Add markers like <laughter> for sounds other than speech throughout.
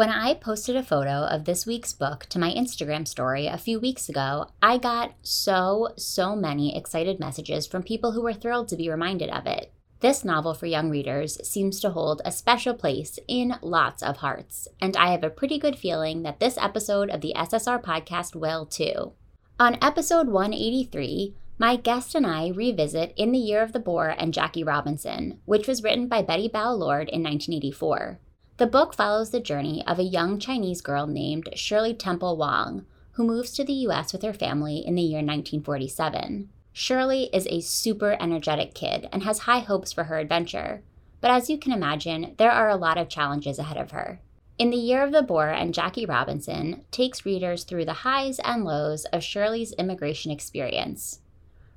When I posted a photo of this week's book to my Instagram story a few weeks ago, I got so, so many excited messages from people who were thrilled to be reminded of it. This novel for young readers seems to hold a special place in lots of hearts, and I have a pretty good feeling that this episode of the SSR podcast will too. On episode 183, my guest and I revisit In the Year of the Boar and Jackie Robinson, which was written by Bette Bao Lord in 1984. The book follows the journey of a young Chinese girl named Shirley Temple Wong, who moves to the US with her family in the year 1947. Shirley is a super energetic kid and has high hopes for her adventure, but as you can imagine, there are a lot of challenges ahead of her. In the Year of the Boar and Jackie Robinson takes readers through the highs and lows of Shirley's immigration experience.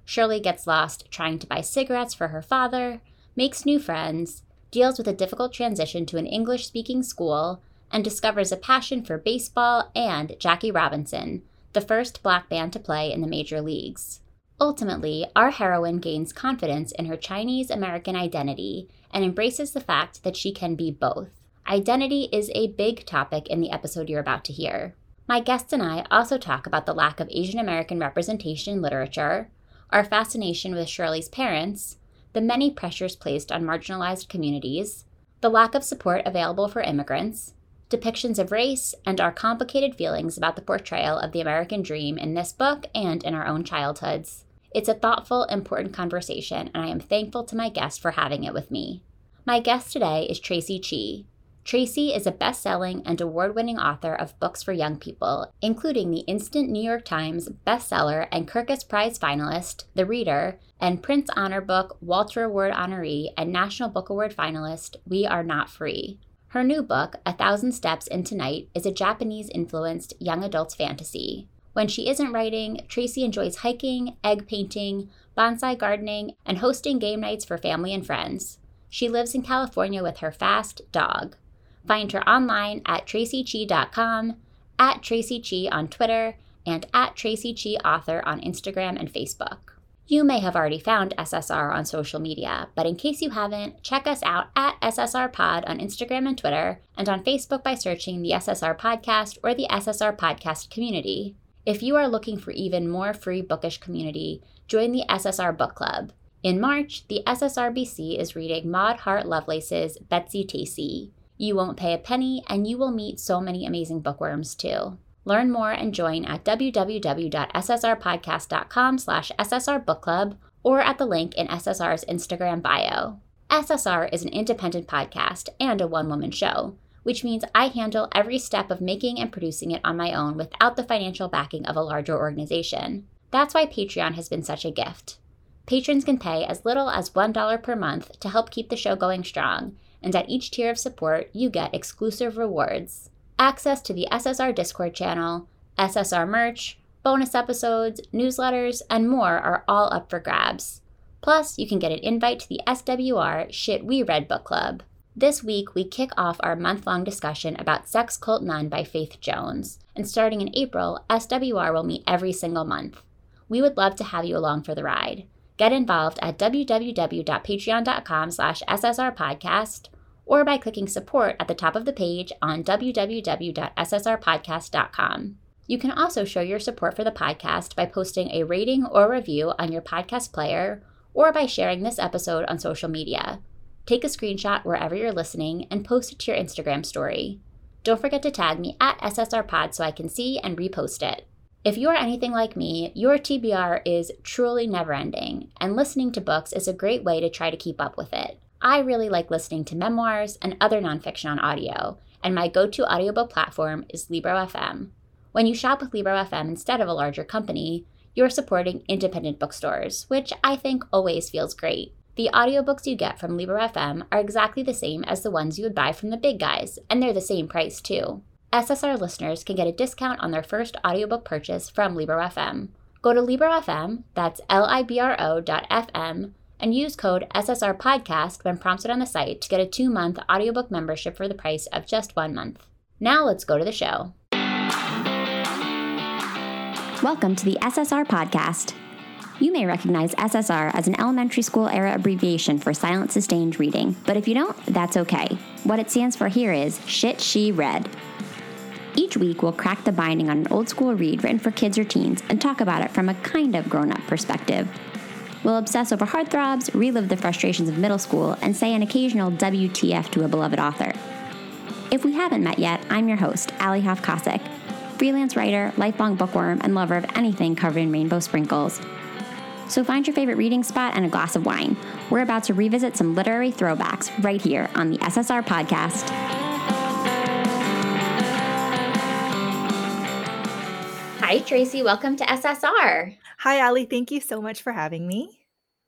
Shirley gets lost trying to buy cigarettes for her father, makes new friends, deals with a difficult transition to an English speaking school, and discovers a passion for baseball and Jackie Robinson, the first black band to play in the major leagues. Ultimately, our heroine gains confidence in her Chinese American identity and embraces the fact that she can be both. Identity is a big topic in the episode you're about to hear. My guests and I also talk about the lack of Asian American representation in literature, our fascination with Shirley's parents, the many pressures placed on marginalized communities, the lack of support available for immigrants, depictions of race, and our complicated feelings about the portrayal of the American dream in this book and in our own childhoods. It's a thoughtful, important conversation, and I am thankful to my guest for having it with me. My guest today is Traci Chee. Traci is a best selling and award winning author of books for young people, including the instant New York Times bestseller and Kirkus Prize finalist, The Reader, and Printz Honor Book, Walter Award honoree, and National Book Award finalist, We Are Not Free. Her new book, A Thousand Steps into Night, is a Japanese influenced young adult fantasy. When she isn't writing, Traci enjoys hiking, egg painting, bonsai gardening, and hosting game nights for family and friends. She lives in California with her fast dog. Find her online at tracichee.com, at tracichee on Twitter, and at tracichee author on Instagram and Facebook. You may have already found SSR on social media, but in case you haven't, check us out at SSR Pod on Instagram and Twitter, and on Facebook by searching the SSR Podcast or the SSR Podcast community. If you are looking for even more free bookish community, join the SSR Book Club. In March, the SSRBC is reading Maud Hart Lovelace's Betsy Tacy. You won't pay a penny, and you will meet so many amazing bookworms too. Learn more and join at www.ssrpodcast.com slash ssrbookclub or at the link in SSR's Instagram bio. SSR is an independent podcast and a one-woman show, which means I handle every step of making and producing it on my own without the financial backing of a larger organization. That's why Patreon has been such a gift. Patrons can pay as little as $1 per month to help keep the show going strong, and at each tier of support, you get exclusive rewards. Access to the SSR Discord channel, SSR merch, bonus episodes, newsletters, and more are all up for grabs. Plus, you can get an invite to the SWR Shit We Read Book Club. This week, we kick off our month long discussion about Sex Cult Nun by Faith Jones, and starting in April, SWR will meet every single month. We would love to have you along for the ride. Get involved at www.patreon.com slash ssrpodcast or by clicking support at the top of the page on www.ssrpodcast.com. You can also show your support for the podcast by posting a rating or review on your podcast player or by sharing this episode on social media. Take a screenshot wherever you're listening and post it to your Instagram story. Don't forget to tag me at SSRPod so I can see and repost it. If you are anything like me, your TBR is truly never ending, and listening to books is a great way to try to keep up with it. I really like listening to memoirs and other nonfiction on audio, and my go to audiobook platform is Libro.fm. When you shop with Libro.fm instead of a larger company, you're supporting independent bookstores, which I think always feels great. The audiobooks you get from Libro.fm are exactly the same as the ones you would buy from the big guys, and they're the same price too. SSR listeners can get a discount on their first audiobook purchase from Libro.fm. Go to Libro.fm, that's L I B R O.fm, and use code SSR Podcast when prompted on the site to get a two month audiobook membership for the price of just one month. Now let's go to the show. Welcome to the SSR Podcast. You may recognize SSR as an elementary school era abbreviation for silent sustained reading, but if you don't, that's okay. What it stands for here is Shit She Read. Each week, we'll crack the binding on an old school read written for kids or teens and talk about it from a kind of grown up perspective. We'll obsess over heartthrobs, relive the frustrations of middle school, and say an occasional WTF to a beloved author. If we haven't met yet, I'm your host, Alli Hoff freelance writer, lifelong bookworm, and lover of anything covered in rainbow sprinkles. So find your favorite reading spot and a glass of wine. We're about to revisit some literary throwbacks right here on the SSR podcast. Hi, Traci. Welcome to SSR. Hi, Alli. Thank you so much for having me.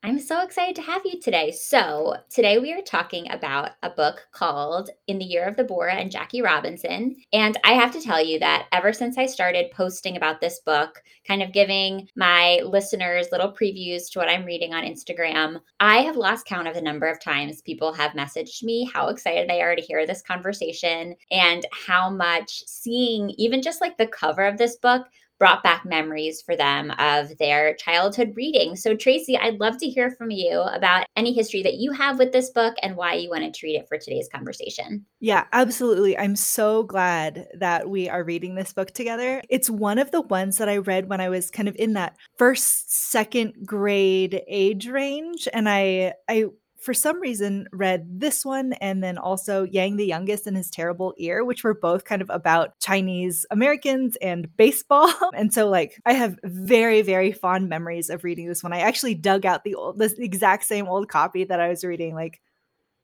I'm so excited to have you today. So, today we are talking about a book called In the Year of the Boar and Jackie Robinson. And I have to tell you that ever since I started posting about this book, kind of giving my listeners little previews to what I'm reading on Instagram, I have lost count of the number of times people have messaged me how excited they are to hear this conversation and how much seeing even just like the cover of this book brought back memories for them of their childhood reading. So, Traci, I'd love to hear from you about any history that you have with this book and why you wanted to read it for today's conversation. Yeah, absolutely. I'm so glad that we are reading this book together. It's one of the ones that I read when I was kind of in that first, second grade age range. And I, I, for some reason read this one and then also Yang the Youngest and His Terrible Ear, which were both kind of about Chinese Americans and baseball. <laughs> and so like I have very, very fond memories of reading this one. I actually dug out the old the exact same old copy that I was reading like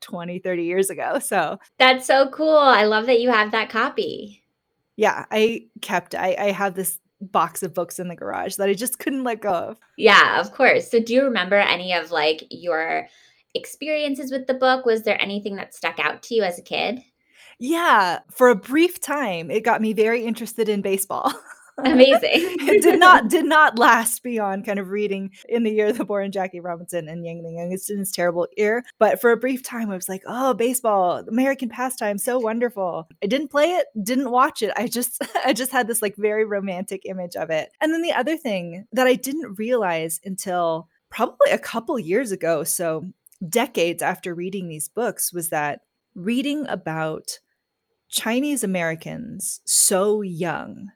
20, 30 years ago. So that's so cool. I love that you have that copy. Yeah, I kept I, I have this box of books in the garage that I just couldn't let go of. Yeah, of course. So do you remember any of like your experiences with the book? Was there anything that stuck out to you as a kid? Yeah, for a brief time, it got me very interested in baseball. Amazing. <laughs> it did not did <laughs> not last beyond kind of reading in the year of the Boar and Jackie Robinson and Yang the Youngest in his terrible ear. But for a brief time, I was like, oh, baseball, American pastime, so wonderful. I didn't play it, didn't watch it. I just <laughs> I just had this like very romantic image of it. And then the other thing that I didn't realize until probably a couple years ago. So decades after reading these books was that reading about Chinese Americans so young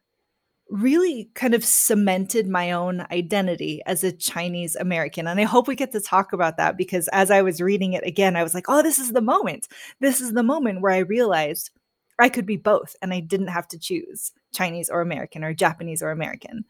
really kind of cemented my own identity as a Chinese American. And I hope we get to talk about that because as I was reading it again, I was like, oh, this is the moment. This is the moment where I realized I could be both and I didn't have to choose Chinese or American or Japanese or American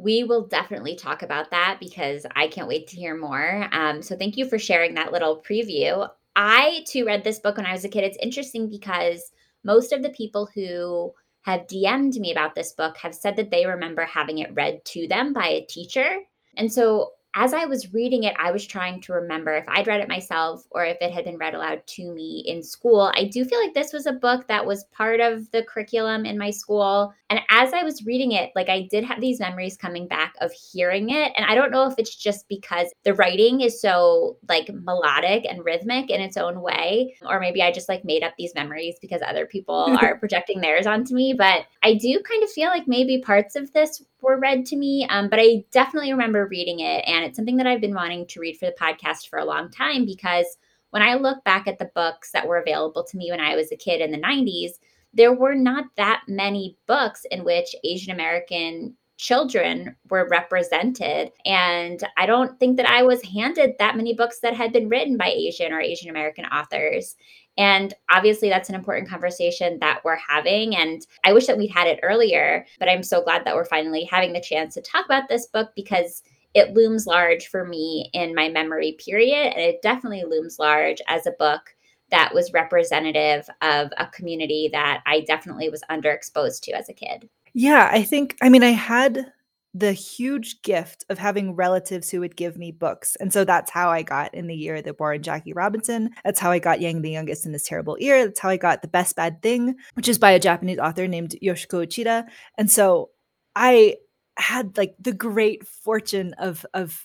we will definitely talk about that because I can't wait to hear more. Um, so thank you for sharing that little preview. I too read this book when I was a kid. It's interesting because most of the people who have DM'd me about this book have said that they remember having it read to them by a teacher. And so as I was reading it, I was trying to remember if I'd read it myself or if it had been read aloud to me in school. I do feel like this was a book that was part of the curriculum in my school. And as I was reading it, like I did have these memories coming back of hearing it. And I don't know if it's just because the writing is so like melodic and rhythmic in its own way, or maybe I just like made up these memories because other people <laughs> are projecting theirs onto me. But I do kind of feel like maybe parts of this were read to me. Um, but I definitely remember reading it. And it's something that I've been wanting to read for the podcast for a long time because when I look back at the books that were available to me when I was a kid in the 90s, there were not that many books in which Asian American children were represented. And I don't think that I was handed that many books that had been written by Asian or Asian American authors. And obviously, that's an important conversation that we're having. And I wish that we'd had it earlier, but I'm so glad that we're finally having the chance to talk about this book because it looms large for me in my memory period. And it definitely looms large as a book that was representative of a community that I definitely was underexposed to as a kid. Yeah, I think, I mean, I had the huge gift of having relatives who would give me books. And so that's how I got in the year that and Jackie Robinson. That's how I got Yang the Youngest in This Terrible Ear. That's how I got The Best Bad Thing, which is by a Japanese author named Yoshiko Uchida. And so I had like the great fortune of of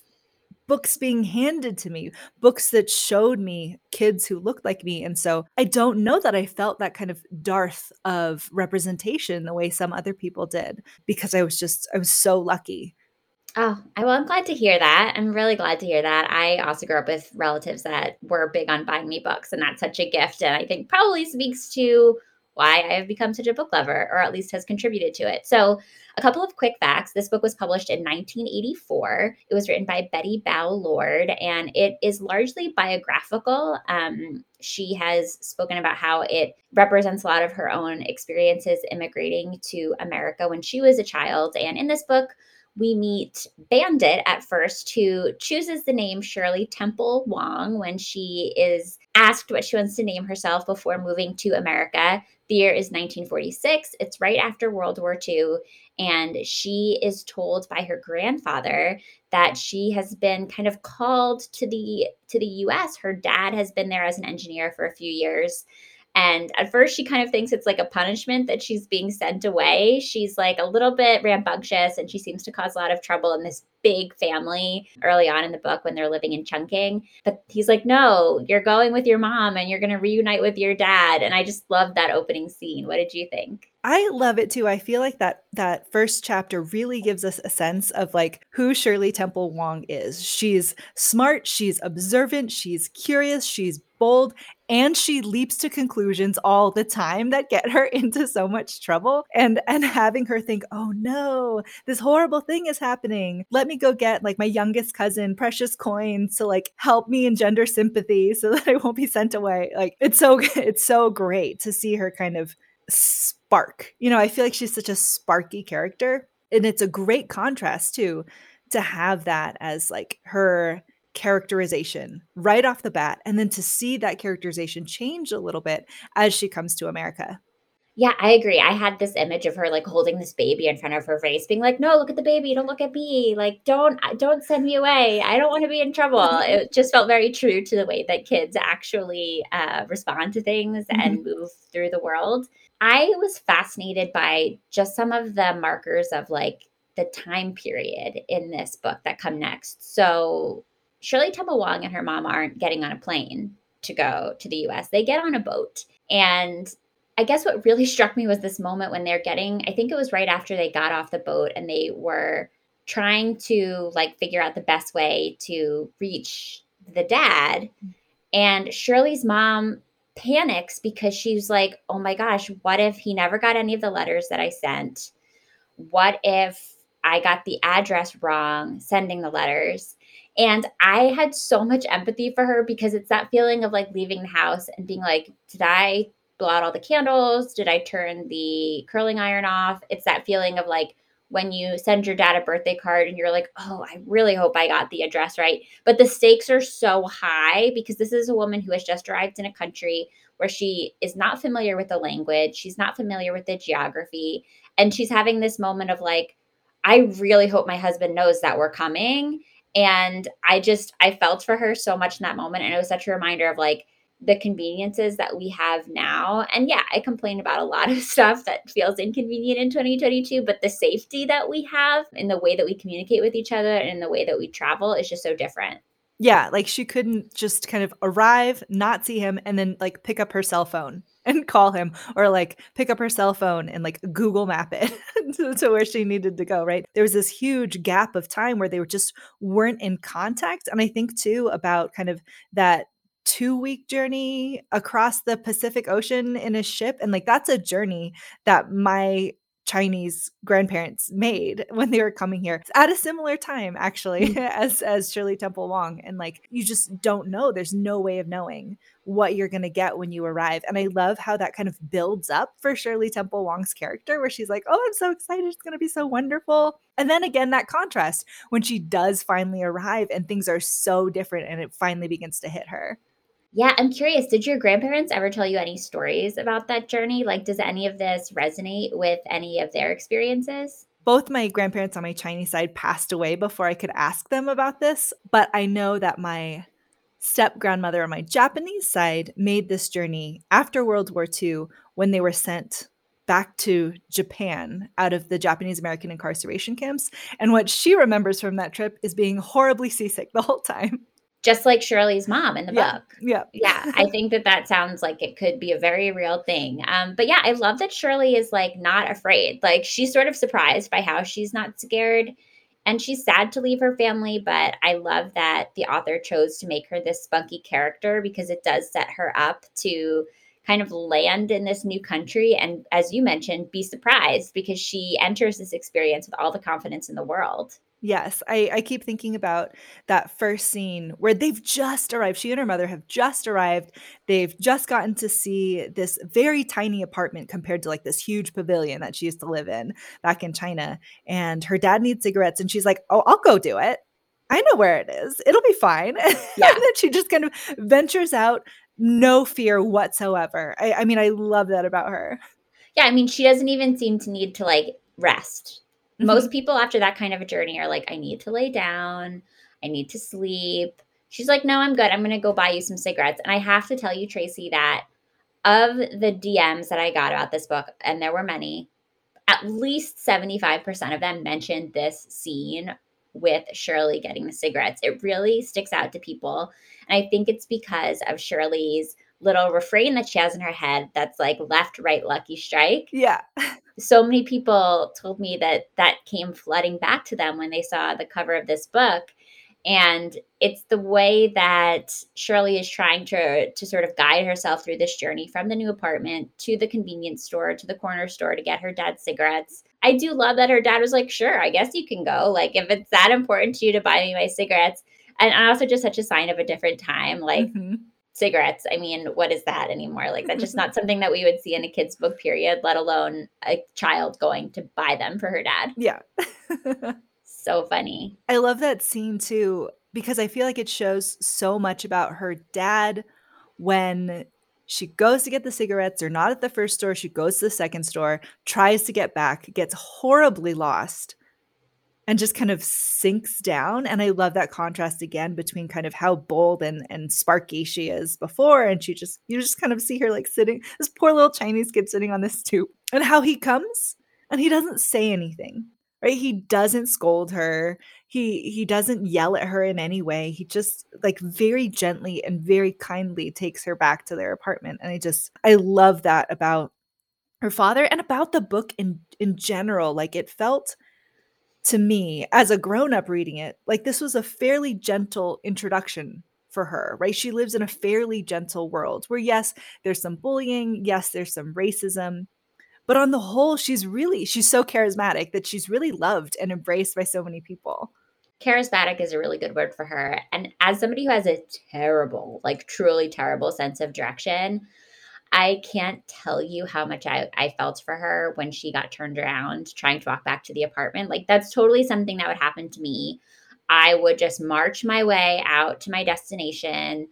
books being handed to me, books that showed me kids who looked like me. And so I don't know that I felt that kind of dearth of representation the way some other people did because I was just, I was so lucky. Oh, well, I'm glad to hear that. I'm really glad to hear that. I also grew up with relatives that were big on buying me books, and that's such a gift. And I think probably speaks to why I have become such a book lover, or at least has contributed to it. So, a couple of quick facts. This book was published in 1984. It was written by Bette Bao Lord, and it is largely biographical. Um, she has spoken about how it represents a lot of her own experiences immigrating to America when she was a child. And in this book, we meet Bandit at first, who chooses the name Shirley Temple Wong when she is asked what she wants to name herself before moving to America. The year is 1946. It's right after World War II. And she is told by her grandfather that she has been kind of called to the to the US. Her dad has been there as an engineer for a few years and at first, she kind of thinks it's like a punishment that she's being sent away. She's like a little bit rambunctious and she seems to cause a lot of trouble in this big family early on in the book when they're living in Chungking. But he's like, no, you're going with your mom and you're going to reunite with your dad. And I just love that opening scene. What did you think? I love it too. I feel like that that first chapter really gives us a sense of like who Shirley Temple Wong is. She's smart, she's observant, she's curious, she's bold, and she leaps to conclusions all the time that get her <laughs> into so much trouble. And and having her think, "Oh no, this horrible thing is happening. Let me go get like my youngest cousin precious coins to like help me engender sympathy <laughs> so that I won't be sent away." Like it's so it's so great to see her kind of spark. You know, I feel like she's such a sparky character. And it's a great contrast too to have that as like her characterization right off the bat and then to see that characterization change a little bit as she comes to America. Yeah, I agree. I had this image of her like holding this baby in front of her face, being like, "No, look at the baby. Don't look at me. Like, don't don't send me away. I don't want to be in trouble." <laughs> it just felt very true to the way that kids actually uh, respond to things mm-hmm. and move through the world. I was fascinated by just some of the markers of like the time period in this book that come next. So Shirley Temple Wong and her mom aren't getting on a plane to go to the US. They get on a boat. And I guess what really <laughs> struck me was this moment when they're getting, I think it was right after they got off the boat and they were trying to like figure out the best way to reach the dad. And Shirley's mom panics because she's like, oh my gosh, what if he never got any of the letters that I sent? What if I got the address wrong sending the letters? And I had so much empathy for her because it's that feeling of like leaving the house and being like, did I blow out all the candles? Did I turn the curling iron off? It's that feeling of like, when you send your dad a birthday card and you're like, oh, I really hope I got the address right. But the stakes are so high because this is a woman who has just arrived in a country where she is not familiar with the language, she's not familiar with the geography, and she's having this moment of like, I really hope my husband knows that we're coming. And I just, I felt for her so much in that moment. And it was such a reminder of like, the conveniences that we have now. And yeah, I complain about a lot of <laughs> stuff that feels inconvenient in 2022, but the safety that we have in the way that we communicate with each other and in the way that we travel is just so different. Yeah, like she couldn't just kind of arrive, not see him, and then like pick up her cell phone and call him, or like pick up her cell phone and like Google map it <laughs> to, to, where she needed to go, right? There was this huge gap of time where they were just weren't in contact. And I think too about kind of that two week journey across the Pacific Ocean in a ship. And like that's a journey that my Chinese grandparents made <laughs> when they were coming here at a similar time actually mm. <laughs> as as Shirley Temple Wong and like you just don't know. There's no way of knowing what you're going to get when you arrive and I love how that kind of builds up for Shirley Temple Wong's character where she's like oh I'm so excited it's going to be so wonderful. And then again that contrast when she does finally arrive and things are so different and it finally begins to hit her yeah, I'm curious. Did your grandparents ever tell you any stories about that journey? Like, does any of this resonate with any of their experiences? Both my grandparents on my Chinese side passed away before I could ask them about this, but I know that my step grandmother on my Japanese side made this journey after World War II when they were sent back to Japan out of the Japanese American incarceration camps. And what she remembers from that trip is being horribly seasick the whole time just like Shirley's mom in the yeah, book. Yeah. yeah. I <laughs> think that that sounds like it could be a very real thing. Um, but yeah, I love that Shirley is like not afraid. Like she's sort of surprised by how she's not scared. And she's sad to leave her family, but I love that the author chose to make her this spunky character because it does set her up to kind of land in this new country and, as you mentioned, be surprised because she enters this experience with all the confidence in the world. Yes, I, I keep thinking about that first scene where they've just arrived. She and her mother have just arrived. They've just gotten to see this very tiny apartment compared to like this huge pavilion that she used to live in back in China. And her dad needs cigarettes, and she's like, Oh, I'll go do it. I know where it is. It'll be fine. <laughs> Yeah. and then she just kind of ventures out, no fear whatsoever. I, I mean, I love that about her. Yeah, I mean, she doesn't even seem to need to like rest. Mm-hmm. Most people after that kind of a journey are like, I need to lay down, I need to sleep. She's like, No, I'm good. I'm gonna go buy you some cigarettes. And I have to tell you, Traci, that of the DMs that I got about this book, and there were many, at least 75% of them mentioned this scene with Shirley getting the cigarettes. It really sticks out to people. And I think it's because of Shirley's little refrain that she has in her head that's like left, right, lucky strike. Yeah. so many people told me that that came flooding back to them when they saw the cover of this book. And it's the way that Shirley is trying to to sort of guide herself through this journey from the new apartment to the convenience store to the corner store to get her dad's cigarettes. I do love that her dad was like, "Sure, I guess you can go. Like if it's that important to you to buy me my cigarettes." And also just such a sign of a different time. Like mm-hmm cigarettes. I mean, what is that anymore? Like that's just <laughs> not something that we would see in a kid's book period, let alone a child going to buy them for her dad. Yeah. <laughs> so funny. I love that scene too because I feel like it shows so much about her dad when she goes to get the cigarettes or not at the first store, she goes to the second store, tries to get back, gets horribly lost and just kind of sinks down and i love that contrast again between kind of how bold and and sparky she is before and she just you just kind of see her like sitting this poor little chinese kid sitting on this stoop and how he comes and he doesn't say anything right? He doesn't scold her. He he doesn't yell at her in any way. He just like very gently and very kindly takes her back to their apartment and i just i love that about her father and about the book in in general. Like it felt to me as a grown up reading it, like this was a fairly gentle introduction for her, right? She lives in a fairly gentle world where, yes, there's some bullying, yes, there's some racism, but on the whole, she's really, she's so charismatic that she's really loved and embraced by so many people. Charismatic is a really good word for her. And as somebody who has a terrible, like truly terrible sense of direction, I can't tell you how much I, I felt for her when she got turned around trying to walk back to the apartment. Like, that's totally something that would happen to me. I would just march my way out to my destination,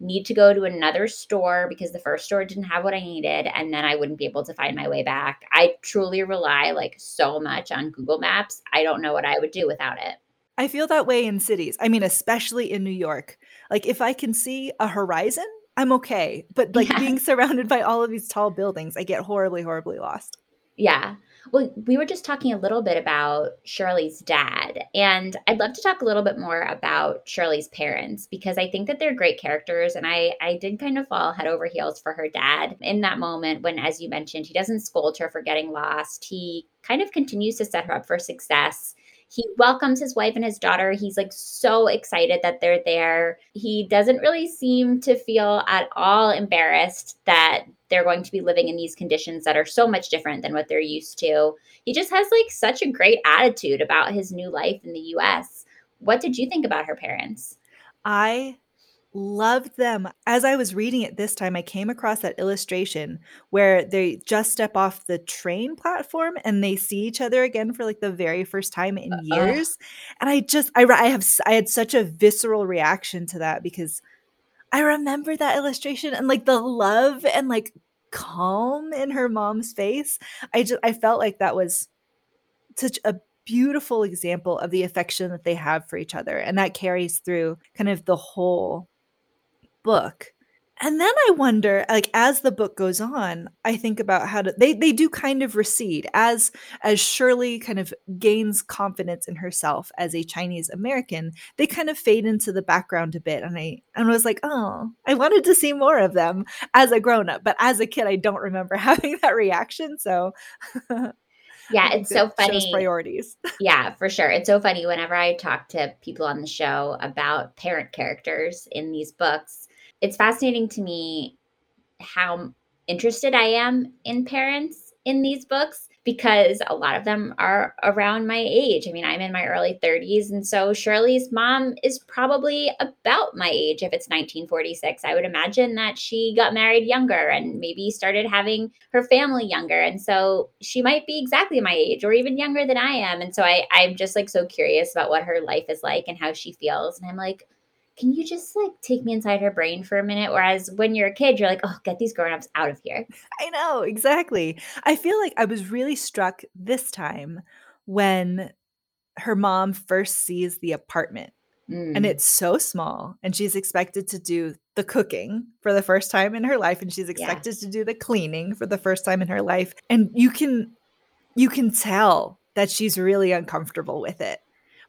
need to go to another store because the first store didn't have what I needed, and then I wouldn't be able to find my way back. I truly rely like so much on Google Maps. I don't know what I would do without it. I feel that way in cities. I mean, especially in New York. Like, if I can see a horizon, I'm okay. But like yeah. being surrounded by all of these tall buildings, I get horribly, horribly lost. Yeah. Well, we were just talking a little bit about Shirley's dad, and I'd love to talk a little bit more about Shirley's parents because I think that they're great characters, and I I did kind of fall head over heels for her dad in that moment when, as you mentioned, he doesn't scold her for getting lost. He kind of continues to set her up for success he welcomes his wife and his daughter. He's like so excited that they're there. He doesn't really seem to feel at all embarrassed that they're going to be living in these conditions that are so much different than what they're used to. He just has like such a great attitude about his new life in the US. What did you think about her parents? I loved them. As I was reading it this time, I came across that illustration where they just step off the train platform and they see each other again for like the very first time in uh, years. And I just, I, I have, I had such a visceral reaction to that because I remember that illustration and like the love and like calm in her mom's face. I just, I felt like that was such a beautiful example of the affection that they have for each other and that carries through kind of the whole book. And then I wonder, like as the book goes on, I think about how to they they do kind of recede as as Shirley kind of gains confidence in herself as a Chinese American, they kind of fade into the background a bit. And I and I was like, oh, I wanted to see more of them as a grown up, but as a kid, I don't remember <laughs> having that reaction. So yeah <laughs> it's so funny priorities <laughs> yeah for sure it's so funny whenever i talk to people on the show about parent characters in these books it's fascinating to me how interested I am in parents in these books because a lot of them are around my age. I mean, I'm in my early 30s. And so Shirley's mom is probably about my age if it's 1946. I would imagine that she got married younger and maybe started having her family younger. And so she might be exactly my age or even younger than I am. And so I, I'm just like so curious about what her life is like and how she feels. And I'm like, can you just like take me inside her brain for a minute? Whereas when you're a kid, you're like, oh, get these grown-ups out of here. I know, exactly. I feel like I was really struck this time when her mom first sees the apartment. Mm. And it's so small, and she's expected to do the cooking for the first time in her life, and she's expected yeah. to do the cleaning for the first time in her life. And you can you can tell that she's really uncomfortable with it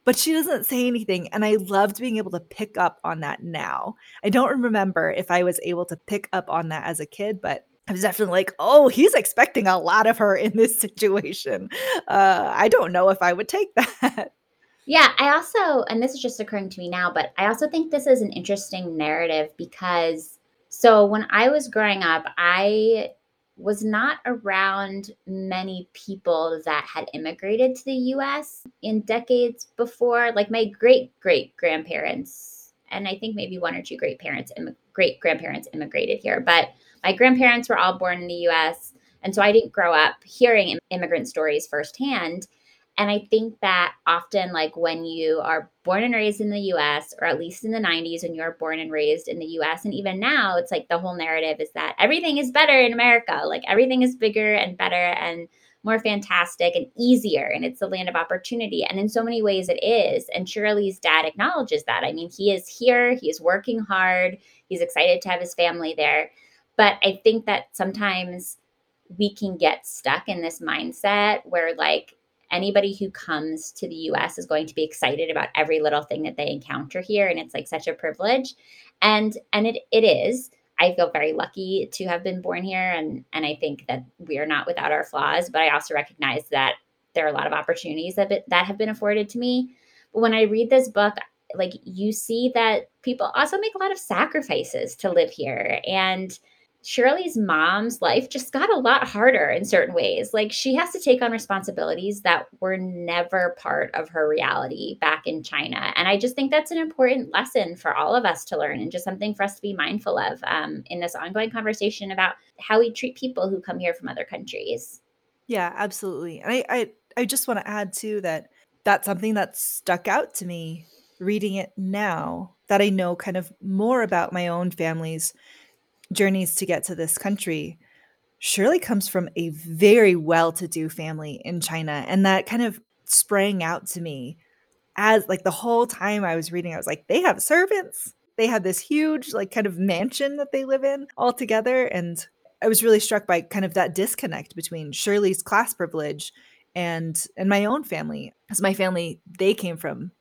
but she doesn't say anything. And I loved being able to pick up on that now. I don't remember if I was able to pick up on that as a kid, but I was definitely like, oh, he's expecting a lot of her in this <laughs> situation. Uh, I don't know if I would take <laughs> that. Yeah, I also, and this is just occurring to me now, but I also think this is an interesting narrative because so when I was growing up, I was not around many people that had immigrated to the US in decades before. Like my great great grandparents, and I think maybe one or two great parents, great grandparents immigrated here, but my grandparents were all born in the US. And so I didn't grow up hearing immigrant stories firsthand. And I think that often, like when you are born and raised in the US, or at least in the 90s, when you're born and raised in the US, and even now, it's like the whole narrative is that everything is better in America. Like everything is bigger and better and more fantastic and easier. And it's the land of opportunity. And in so many ways, it is. And Shirley's dad acknowledges that. I mean, he is here, he is working hard, he's excited to have his family there. But I think that sometimes we can get stuck in this mindset where, like, anybody who comes to the US is going to be excited about every little thing that they encounter here and it's like such a privilege. And and it it is. I feel very lucky to have been born here and and I think that we are not without our flaws but I also recognize that there are a lot of opportunities that that have been afforded to me. But when I read this book like you see that people also make a lot of sacrifices to live here and Shirley's mom's life just got a lot harder in certain ways. Like she has to take on responsibilities that were never part of her reality back in China. And I just think that's an important lesson for all of us to learn and just something for us to be mindful of um, in this ongoing conversation about how we treat people who come here from other countries. Yeah, absolutely. And I, I, I just want to add too that that's something that stuck out to me reading it now that I know kind of more about my own family's journeys to get to this country Shirley comes from a very well to do family in China. And that kind of sprang out to me as like the whole time I was reading, I was like, they have servants. They have this huge, like, kind of mansion that they live in all together. And I was really struck by kind of that disconnect between Shirley's class privilege and and my own family. Because my family, they came from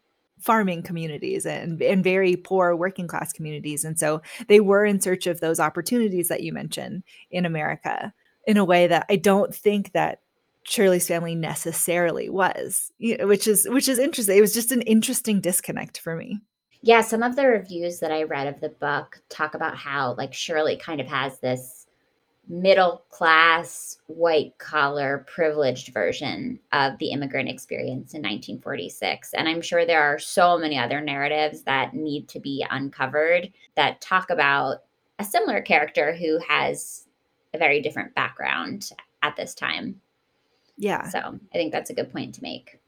farming communities and, and very poor working class communities. And so they were in search of those opportunities that you mentioned in America in a way that I don't think that Shirley's family necessarily was, which is which is interesting. It was just an interesting disconnect for me. Yeah, some of the reviews that I read of the book talk about how like Shirley kind of has this middle class, white collar, privileged version of the immigrant experience in 1946. And I'm sure there are so many other narratives that need to be uncovered that talk about a similar character who has a very different background at this time. Yeah. So I think that's a good point to make.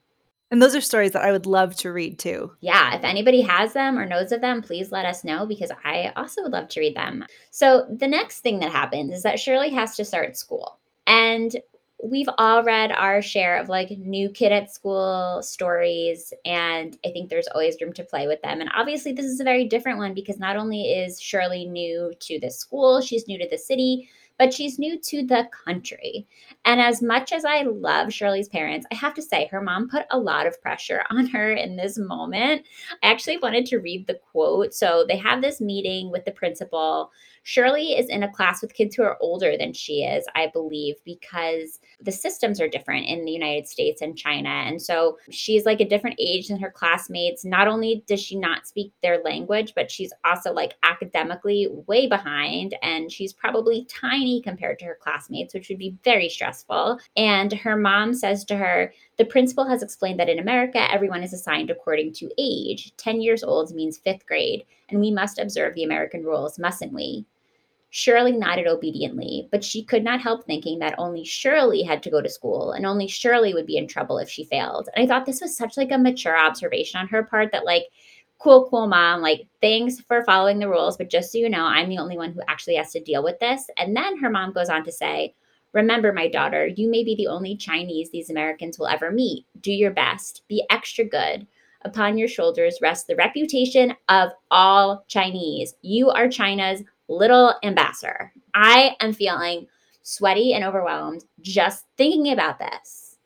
And those are stories that I would love to read too. Yeah, if anybody has them or knows of them, please let us know because I also would love to read them. So, the next thing that happens is that Shirley has to start school. And we've all read our share of like new kid at school stories and i think there's always room to play with them and obviously this is a very different one because not only is shirley new to this school she's new to the city but she's new to the country. And as much as I love Shirley's parents, I have to say her mom put a lot of pressure on her in this moment. I actually wanted to read the quote. So they have this meeting with the principal. Shirley is in a class with kids who are older than she is, I believe, because the systems are different in the United States and China. And so she's like a different age than her classmates. Not only does she not speak their language, but she's also like academically way behind. And she's probably tiny compared to her classmates, which would be very stressful. And her mom says to her, the principal has explained that in America, everyone is assigned according to age. 10 years old means fifth grade, and we must observe the American rules, mustn't we? Shirley nodded obediently, but she could not help thinking that only Shirley had to go to school and only Shirley would be in trouble if she failed. And I thought this was such like a mature observation on her part that like cool cool mom like thanks for following the rules but just so you know I'm the only one who actually has to deal with this. And then her mom goes on to say, Remember, my daughter, you may be the only Chinese these Americans will ever meet. Do your best. Be extra good. Upon your shoulders rests the reputation of all Chinese. You are China's little ambassador. I am feeling sweaty and overwhelmed just thinking about this.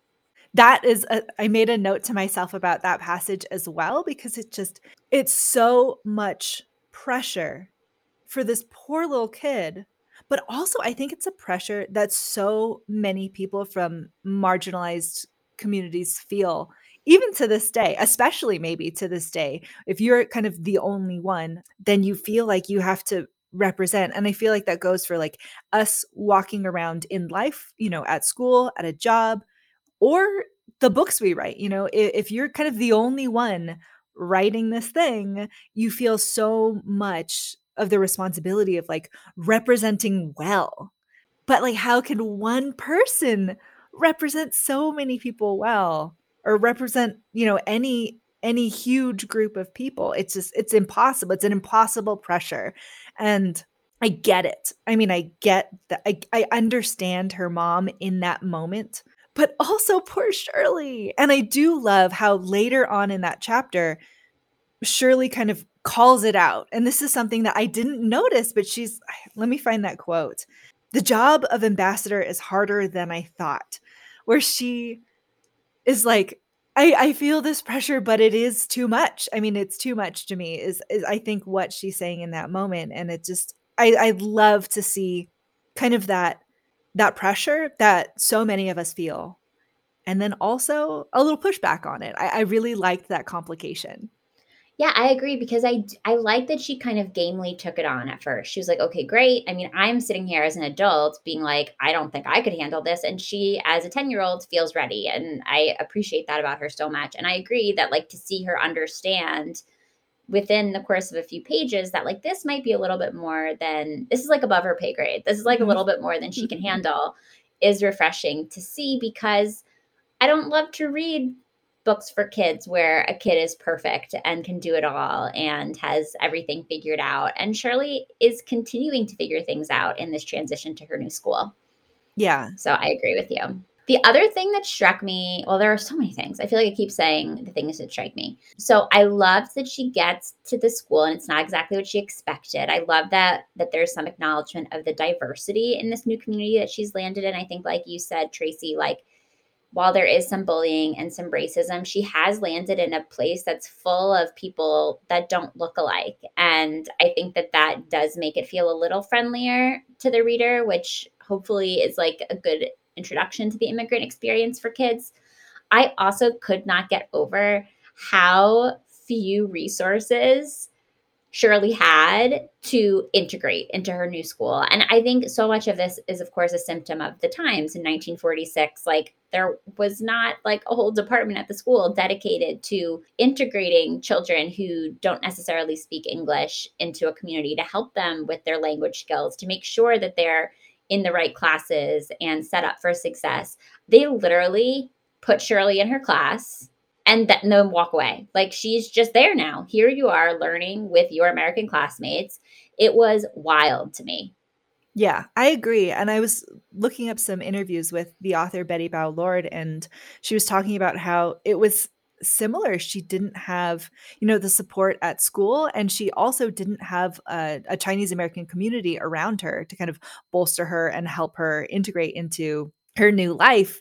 That is, a, I made a note to myself about that passage as well because it just, it's so much pressure for this poor little kid but also, I think it's a pressure that so many people from marginalized communities feel, even to this day, especially maybe to this day. If you're kind of the only one, then you feel like you have to represent. And I feel like that goes for like us walking around in life, you know, at school, at a job, or the books we write. You know, if, if you're kind of the only one writing this thing, you feel so much of the responsibility of like representing well. But like how can one person represent so many people well or represent, you know, any any huge group of people? It's just it's impossible. It's an impossible pressure. And I get it. I mean, I get that. I, I understand her mom in that moment, but also poor Shirley. And I do love how later on in that chapter, Shirley kind of calls it out. And this is something that I didn't notice, but she's, let me find that quote. The job of ambassador is harder than I thought, where she is like, I, I feel this pressure, but it is too much. I mean, it's too much to me, is, is I think what she's saying in that moment. And it just, I, I'd love to see kind of that that pressure that so many of us feel and then also a little pushback on it. I, I really liked that complication. Yeah, I agree because I I like that she kind of gamely took it on at first. She was like, "Okay, great." I mean, I'm sitting here as an adult being like, "I don't think I could handle this." And she as a 10-year-old feels ready, and I appreciate that about her so much. And I agree that like to see her understand within the course of a few pages that like this might be a little bit more than this is like above her pay grade. This is like mm-hmm. a little bit more than she can mm-hmm. handle is refreshing to see because I don't love to read books for kids where a kid is perfect and can do it all and has everything figured out. And Shirley is continuing to figure things out in this transition to her new school. Yeah. So I agree with you. The other thing that struck me, well, there are so many things. I feel like I keep saying the things that strike me. So I loved that she gets to the school and it's not exactly what she expected. I love that that there's some acknowledgement of the diversity in this new community that she's landed in. I think, like you said, Traci, like while there is some bullying and some racism, she has landed in a place that's full of people that don't look alike. And I think that that does make it feel a little friendlier to the reader, which hopefully is like a good introduction to the immigrant experience for kids. I also could not get over how few resources Shirley had to integrate into her new school. And I think so much of this is, of course, a symptom of the times in 1946. Like, there was not like a whole department at the school dedicated to integrating children who don't necessarily speak English into a community to help them with their language skills, to make sure that they're in the right classes and set up for success. They literally put Shirley in her class and then walk away. Like she's just there now. Here you are learning with your American classmates. It was wild to me. Yeah, I agree. And I was looking up some interviews with the author Bette Bao Lord, and she was talking about how it was similar. She didn't have, you know, the support at school, and she also didn't have a, a Chinese American community around her to kind of bolster her and help her integrate into her new life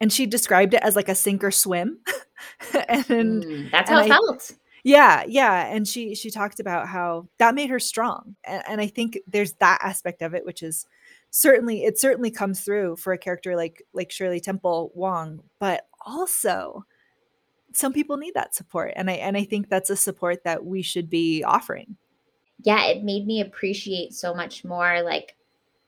and she described it as like a sink or swim. <laughs> <laughs> and mm, that's how it I, felt. Yeah, yeah, and she she talked about how that made her strong, and, and I think there's that aspect of it, which is certainly it certainly comes through for a character like like Shirley Temple Wong, but also some people need that support, and I and I think that's a support that we should be offering. Yeah, it made me appreciate so much more like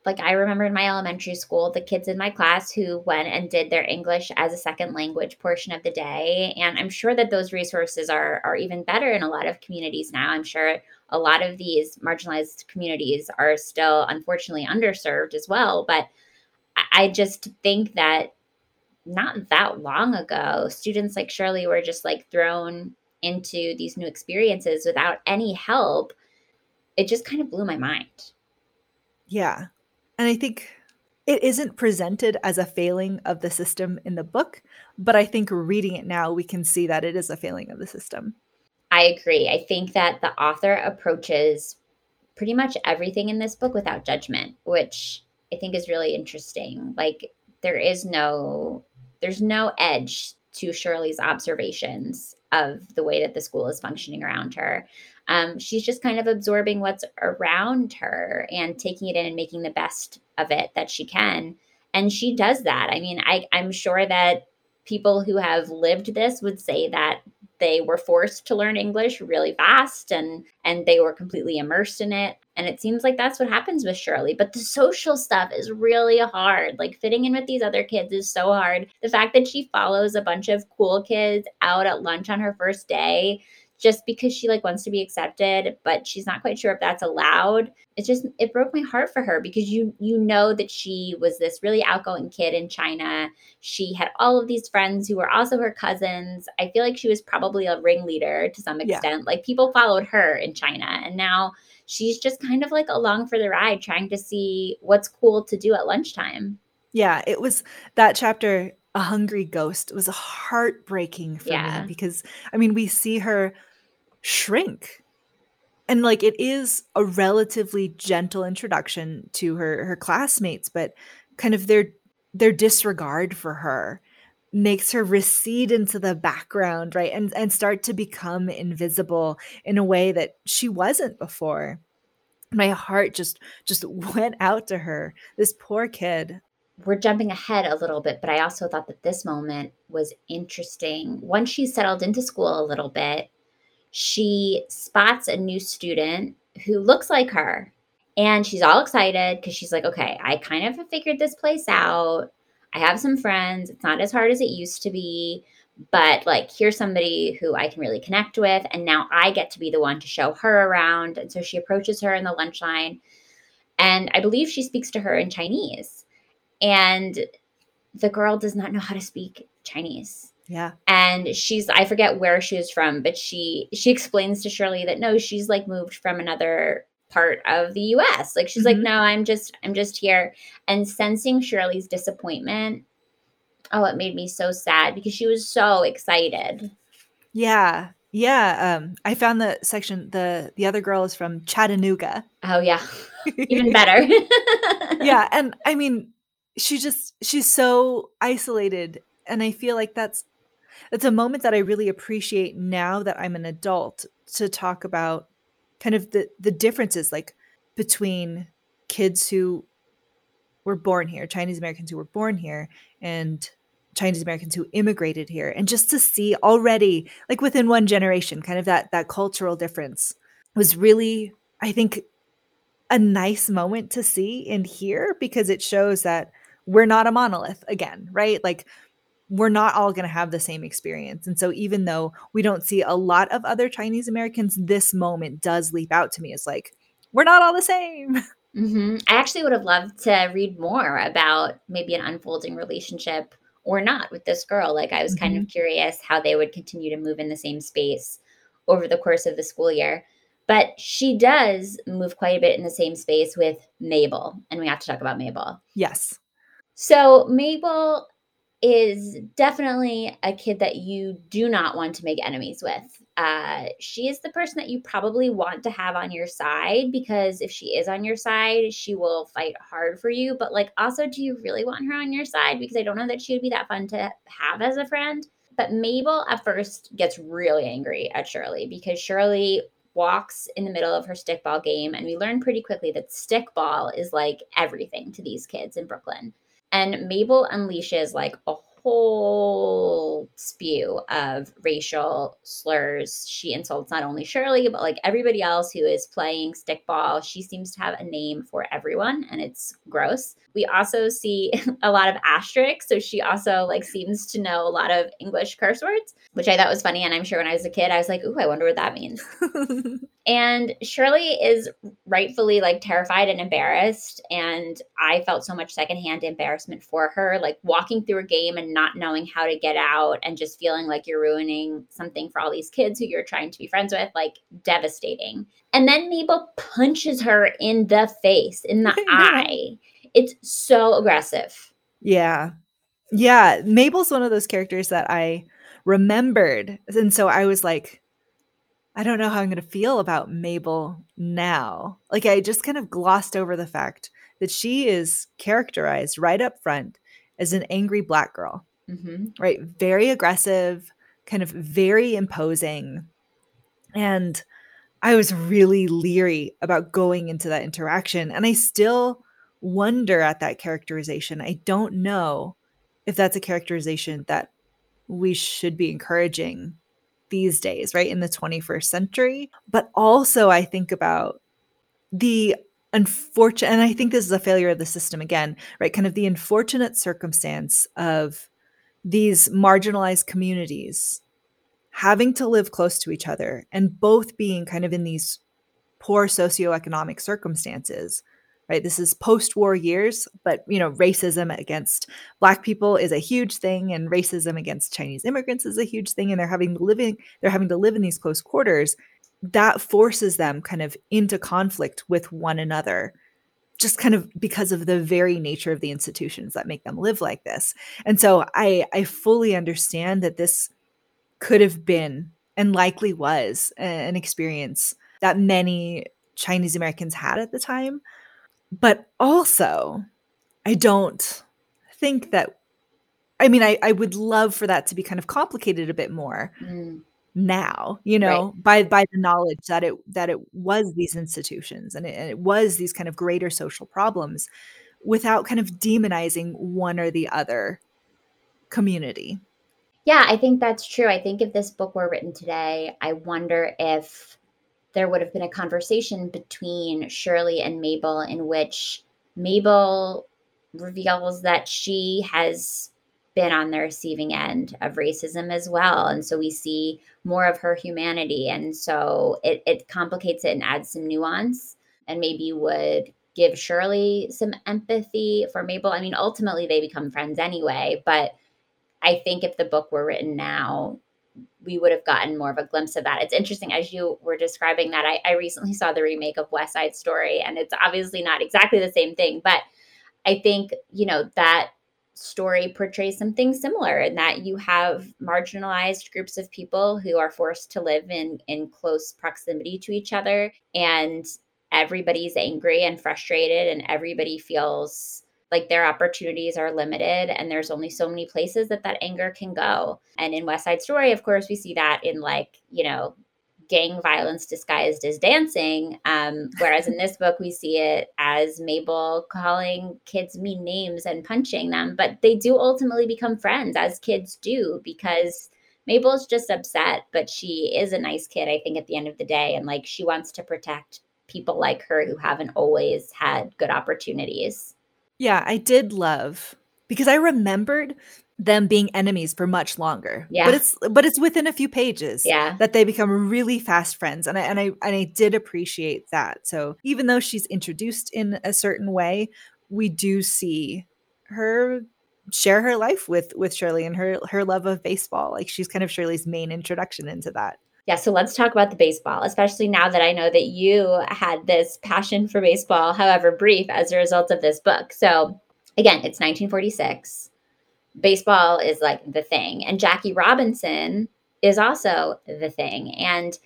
like I remember in my elementary school, the kids in my class who went and did their English as a second language portion of the day. And I'm sure that those resources are are even better in a lot of communities now. I'm sure a lot of these marginalized communities are still unfortunately underserved as well. But I just think that not that long ago, students like Shirley were just like thrown into these new experiences without any help. It just kind of blew my mind. Yeah. And I think it isn't presented as a failing of the system in the book, but I think reading it now, we can see that it is a failing of the system. I agree. I think that the author approaches pretty much everything in this book without judgment, which I think is really interesting. Like there is no there's no edge to Shirley's observations of the way that the school is functioning around her um, she's just kind of absorbing what's around her and taking it in and making the best of it that she can. And she does that. I mean, I, I'm sure that people who have lived this would say that they were forced to learn English really fast and and they were completely immersed in it. And it seems like that's what happens with Shirley. But the social stuff is really hard. Like fitting in with these other kids is so hard. The fact that she follows a bunch of cool kids out at lunch on her first day just because she like wants to be accepted but she's not quite sure if that's allowed. It just it broke my heart for her because you you know that she was this really outgoing kid in china. She had all of these friends who were also her cousins. I feel like she was probably a ringleader to some extent. Yeah. like people followed her in china and now she's just kind of like along for the ride trying to see what's cool to do at lunchtime. Yeah it was that chapter a hungry ghost was heartbreaking for yeah. me because I mean we see her shrink. And like it is a relatively gentle introduction to her her classmates but kind of their their disregard for her makes her recede into the background right and and start to become invisible in a way that she wasn't before. My heart just just went out to her. This poor kid. We're jumping ahead a little bit but i also thought that this moment was interesting. Once she settled into school a little bit she spots a new student who looks like her and she's all excited because she's like, okay, I kind of figured this place out. I have some friends. It's not as hard as it used to be, but like, here's somebody who I can really connect with. And now I get to be the one to show her around. And so she approaches her in the lunch line. And I believe she speaks to her in Chinese. And the girl does not know how to speak Chinese. Yeah. And she's I forget where she was from, but she she explains to Shirley that no, she's like moved from another part of the US. Like she's mm-hmm. like, no, I'm just I'm just here. And sensing Shirley's disappointment, oh, it made me so sad because she was so excited. Yeah. Yeah. Um, I found the section the the other girl is from Chattanooga. Oh yeah. <laughs> Even better. <laughs> yeah. And I mean, she just she's so isolated. And I feel like that's it's a moment that I really appreciate now that I'm an adult to talk about kind of the the differences like between kids who were born here, Chinese Americans who were born here and Chinese Americans who immigrated here and just to see already like within one generation kind of that that cultural difference was really I think a nice moment to see and hear because it shows that we're not a monolith again, right? Like we're not all going to have the same experience. And so, even though we don't see a lot of other Chinese Americans, this moment does leap out to me as like, we're not all the same. <laughs> Mm-hmm. I actually would have loved to read more about maybe an unfolding relationship or not with this girl. Like, I was mm-hmm. kind of mm-hmm. curious how they would continue to move in the same space over the course of the school year. But she does move quite a bit in the same space with Mabel. And we have to talk about Mabel. Yes. So, Mabel is definitely a kid that you do not want to make enemies with. Uh, she is the person that you probably want to have on your side because if she is on your side, she will fight hard for you. But, like, also, do you really want her on your side? Because I don't know that she would be that fun to have as a friend. But Mabel at first gets really angry at Shirley because Shirley walks in the middle of her stickball game. And we learn pretty quickly that stickball is like everything to these kids in Brooklyn. And Mabel unleashes like a whole spew of racial slurs. She insults not only Shirley, but like everybody else who is playing stickball. She seems to have a name for everyone, and it's gross. We also see <laughs> a lot of asterisks. So she also like seems to know a lot of English curse words, which I thought was funny. And I'm sure when I was a kid, I was like, ooh, I wonder what that means. <laughs> and Shirley is rightfully like terrified and embarrassed. And I felt so much secondhand embarrassment for her, like walking through a game and not knowing how to get out and just feeling like you're ruining something for all these kids who you're trying to be friends with, like devastating. And then Mabel punches her in the face, in the <laughs> eye. It's so aggressive. Yeah. Yeah. Mabel's one of those characters that I remembered. And so I was like, I don't know how I'm going to feel about Mabel now. Like, I just kind of glossed over the fact that she is characterized right up front as an angry black girl, mm-hmm. right? Very aggressive, kind of very imposing. And I was really leery about going into that interaction. And I still wonder at that characterization. I don't know if that's a characterization that we should be encouraging these days, right? In the 21st century. But also, I think about the unfortunate, and I think this is a failure of the system again, right? Kind of the unfortunate circumstance of these marginalized communities having to live close to each other and both being kind of in these poor socioeconomic circumstances right? This is post-war years but you know racism against black people is a huge thing and racism against chinese immigrants is a huge thing and they're having to living they're having to live in these close quarters. That forces them kind of into conflict with one another just kind of because of the very nature of the institutions that make them live like this. And so i i fully understand that this could have been and likely was an experience that many chinese americans had at the time but also, I don't think that I mean, I, I would love for that to be kind of complicated a bit more mm. now, you know, right. by by the knowledge that it that it was these institutions and it, and it was these kind of greater social problems without kind of demonizing one or the other community. Yeah, I think that's true. I think if this book were written today, I wonder if there would have been a conversation between Shirley and Mabel in which Mabel reveals that she has been on the receiving end of racism as well. And so we see more of her humanity. And so it, it complicates it and adds some nuance and maybe would give Shirley some empathy for Mabel. I mean, ultimately they become friends anyway, but I think if the book were written now, we would have gotten more of a glimpse of that. It's interesting as you were describing that. I, I recently saw the remake of West Side Story, and it's obviously not exactly the same thing, but I think, you know, that story portrays something similar in that you have marginalized groups of people who are forced to live in in close proximity to each other and everybody's angry and frustrated and everybody feels like their opportunities are limited and there's only so many places that that anger can go. And in west side story of course we see that in like you know gang violence disguised as dancing um, whereas in this book we see it as mabel calling kids mean names and punching them but they do ultimately become friends as kids do because mabel's just upset but she is a nice kid i think at the end of the day and like she wants to protect people like her who haven't always had good opportunities yeah, I did love because I remembered them being enemies for much longer. Yeah. But it's but it's within a few pages yeah. that they become really fast friends. And I and I and I did appreciate that. So even though she's introduced in a certain way, we do see her share her life with with Shirley and her her love of baseball. Like she's kind of Shirley's main introduction into that. Yeah, so let's talk about the baseball, especially now that I know that you had this passion for baseball, however brief, as a result of this book. So, again, it's 1946. Baseball is like the thing. And Jackie Robinson is also the thing. And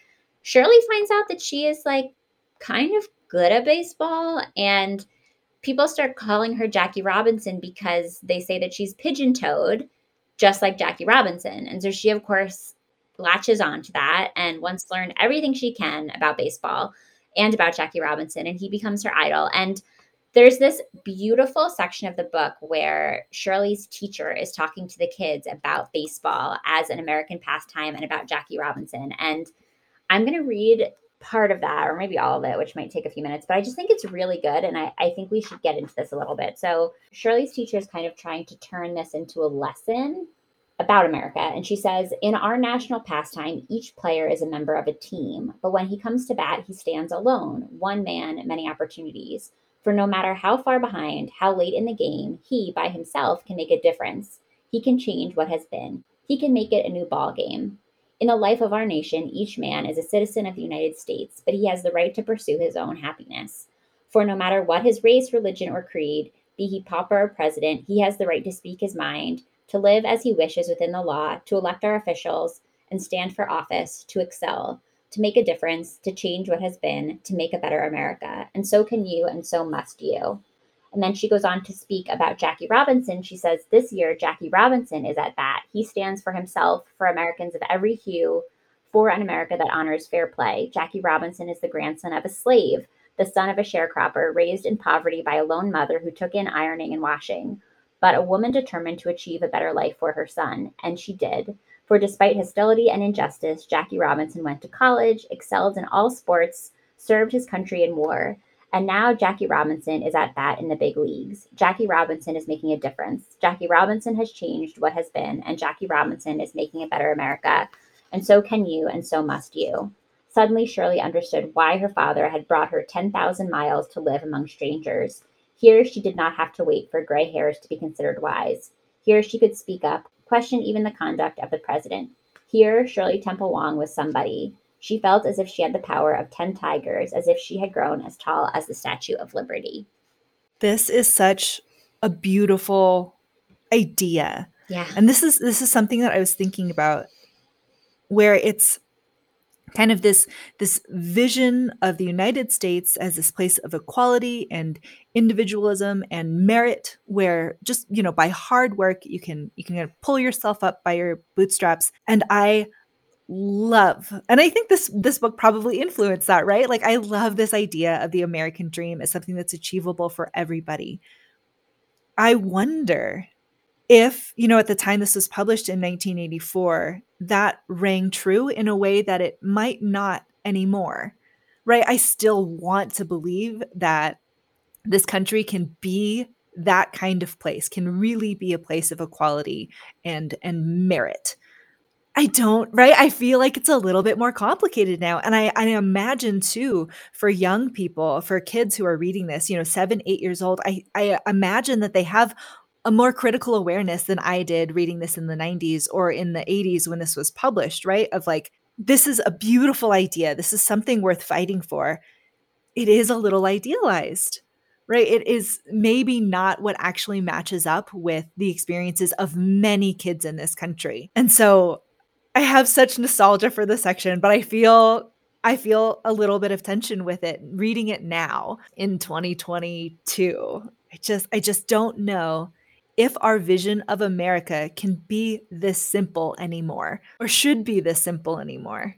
Shirley finds out that she is like kind of good at baseball. And people start calling her Jackie Robinson because they say that she's pigeon toed just like Jackie Robinson. And so she, of course, latches on to that and wants to learn everything she can about baseball and about Jackie Robinson. And he becomes her idol. And there's this beautiful section of the book where Shirley's teacher is talking to the kids about baseball as an American pastime and about Jackie Robinson. And I'm going to read part of that, or maybe all of it, which might take a few minutes, but I just think it's really good. And I, I think we should get into this a little bit. So Shirley's teacher is kind of trying to turn this into a lesson about America. And she says, In our national pastime, each player is a member of a team, but when he comes to bat, he stands alone, one man, many opportunities. For no matter how far behind, how late in the game, he by himself can make a difference. He can change what has been. He can make it a new ball game. In the life of our nation, each man is a citizen of the United States, but he has the right to pursue his own happiness. For no matter what his race, religion, or creed, be he pauper or president, he has the right to speak his mind, to live as he wishes within the law, to elect our officials, and stand for office, to excel, to make a difference, to change what has been, to make a better America. And so can you, and so must you. And then she goes on to speak about Jackie Robinson. She says, This year, Jackie Robinson is at bat. He stands for himself, for Americans of every hue, for an America that honors fair play. Jackie Robinson is the grandson of a slave, the son of a sharecropper, raised in poverty by a lone mother who took in ironing and washing, but a woman determined to achieve a better life for her son. And she did. For despite hostility and injustice, Jackie Robinson went to college, excelled in all sports, served his country in war. And now Jackie Robinson is at bat in the big leagues. Jackie Robinson is making a difference. Jackie Robinson has changed what has been, and Jackie Robinson is making a better America. And so can you, and so must you. Suddenly, Shirley understood why her father had brought her 10,000 miles to live among strangers. Here, she did not have to wait for gray hairs to be considered wise. Here, she could speak up, question even the conduct of the president. Here, Shirley Temple Wong was somebody. She felt as if she had the power of 10 tigers, as if she had grown as tall as the Statue of Liberty. This is such a beautiful idea. Yeah. And this is this is something that I was thinking about where it's kind of this this vision of the United States as this place of equality and individualism and merit where just you know by hard work you can you can kind of pull yourself up by your bootstraps. And I love and I think this this book probably influenced that right? Like I love this idea of the American dream as something that's achievable for everybody. I wonder if, you know, at the time this was published in 1984, that rang true in a way that it might not anymore, right? I still want to believe that this country can be that kind of place, can really be a place of equality and and merit. I don't, right? I feel like it's a little bit more complicated now. And I, I imagine too, for young people, for kids who are reading this, you know, seven, eight years old, I, I imagine that they have a more critical awareness than I did reading this in the 90s or in the 80s when this was published, right? Of like, this is a beautiful idea. This is something worth fighting for. It is a little idealized, right? It is maybe not what actually matches up with the experiences of many kids in this country. And so I have such nostalgia for this section, but I feel I feel a little bit of tension with it reading it now in 2022. I just I just don't know if our vision of America can be this simple anymore or should be this simple anymore.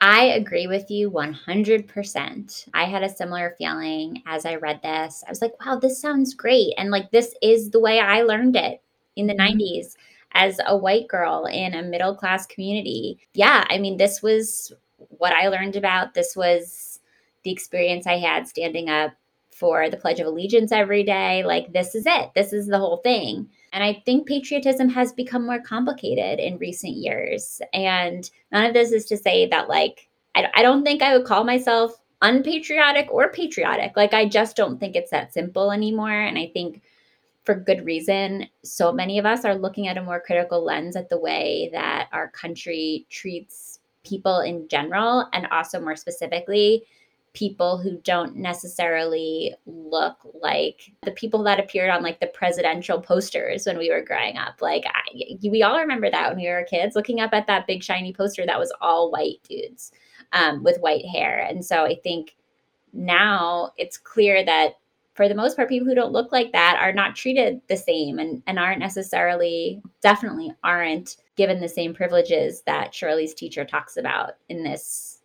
I agree with you 100%. I had a similar feeling as I read this. I was like, wow, this sounds great. And like, this is the way I learned it in the mm-hmm. 90s as a white girl in a middle class community. Yeah, I mean, this was what I learned about. This was the experience I had standing up for the Pledge of Allegiance every day. Like, this is it. This is the whole thing. And I think patriotism has become more complicated in recent years. And none of this is to say that, like, I, I don't think I would call myself unpatriotic or patriotic. Like, I just don't think it's that simple anymore. And I think for good reason, so many of us are looking at a more critical lens at the way that our country treats people in general, and also more specifically, people who don't necessarily look like the people that appeared on like the presidential posters when we were growing up. Like I, we all remember that when we were kids, looking up at that big shiny poster that was all white dudes um, with white hair. And so I think now it's clear that for the most part, people who don't look like that are not treated the same and, and aren't necessarily, definitely aren't given the same privileges that Shirley's teacher talks about in this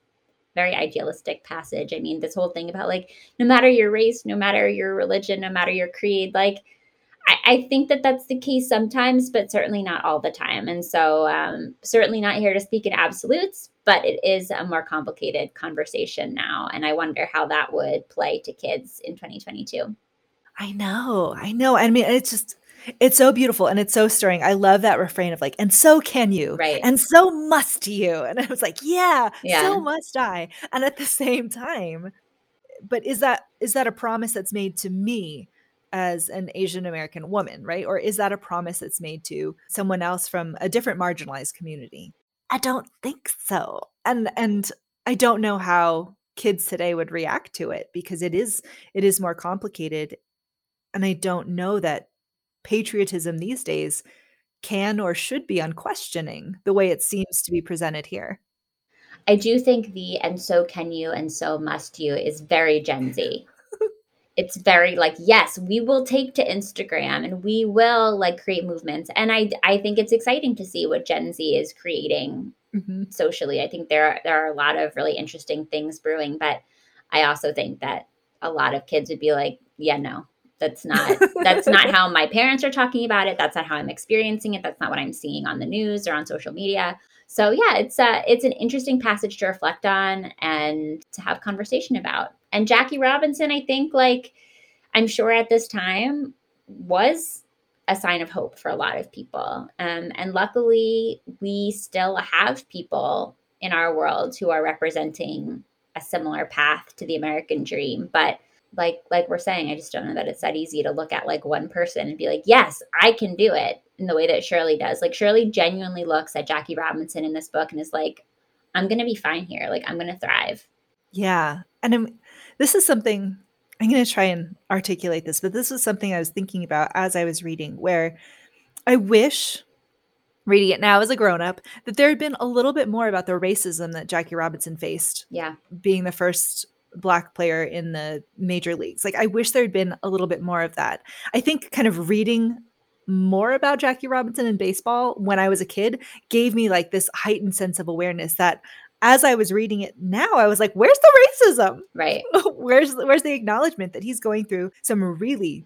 very idealistic passage. I mean, this whole thing about like, no matter your race, no matter your religion, no matter your creed, like, I, I think that that's the case sometimes, but certainly not all the time. And so, um, certainly not here to speak in absolutes, but it is a more complicated conversation now. And I wonder how that would play to kids in 2022. I know. I know. I mean, it's just, it's so beautiful and it's so stirring. I love that refrain of like, and so can you. Right. And so must you. <laughs> And I was like, yeah, Yeah. so must I. And at the same time, but is that is that a promise that's made to me as an Asian American woman, right? Or is that a promise that's made to someone else from a different marginalized community? I don't think so. And and I don't know how kids today would react to it because it is it is more complicated and I don't know that patriotism these days can or should be unquestioning the way it seems to be presented here. I do think the and so can you and so must you is very Gen Z. <laughs> it's very like yes, we will take to Instagram and we will like create movements. And I I think it's exciting to see what Gen Z is creating Mhm. socially. I think there are, there are a lot of really interesting things brewing, but I also think that a lot of kids would be like, yeah, no. That's not that's not <laughs> how my parents are talking about it. That's not how I'm experiencing it. That's not what I'm seeing on the news or on social media. So yeah, it's a it's an interesting passage to reflect on and to have conversation about. And Jackie Robinson, I think like I'm sure at this time was a sign of hope for a lot of people. Um, and luckily, we still have people in our world who are representing a similar path to the American dream. But like like we're saying, I just don't know that it's that easy to look at like one person and be like, yes, I can do it in the way that Shirley does. Like Shirley genuinely looks at Jackie Robinson in this book and is like, I'm gonna be fine here. Like I'm gonna thrive. Yeah. And I'm, this is something I'm going to try and articulate this, but this was something I was thinking about as I was reading, where I wish reading it now as a grown up that there had been a little bit more about the racism that Jackie Robinson faced Yeah. being the first black player in the major leagues. Like I wish there'd been a little bit more of that. I think kind of reading more about Jackie Robinson in baseball when I was a kid gave me like this heightened sense of awareness that as I was reading it now, I was like, where's the racism? Right. <laughs> where's where's the acknowledgement that he's going through some really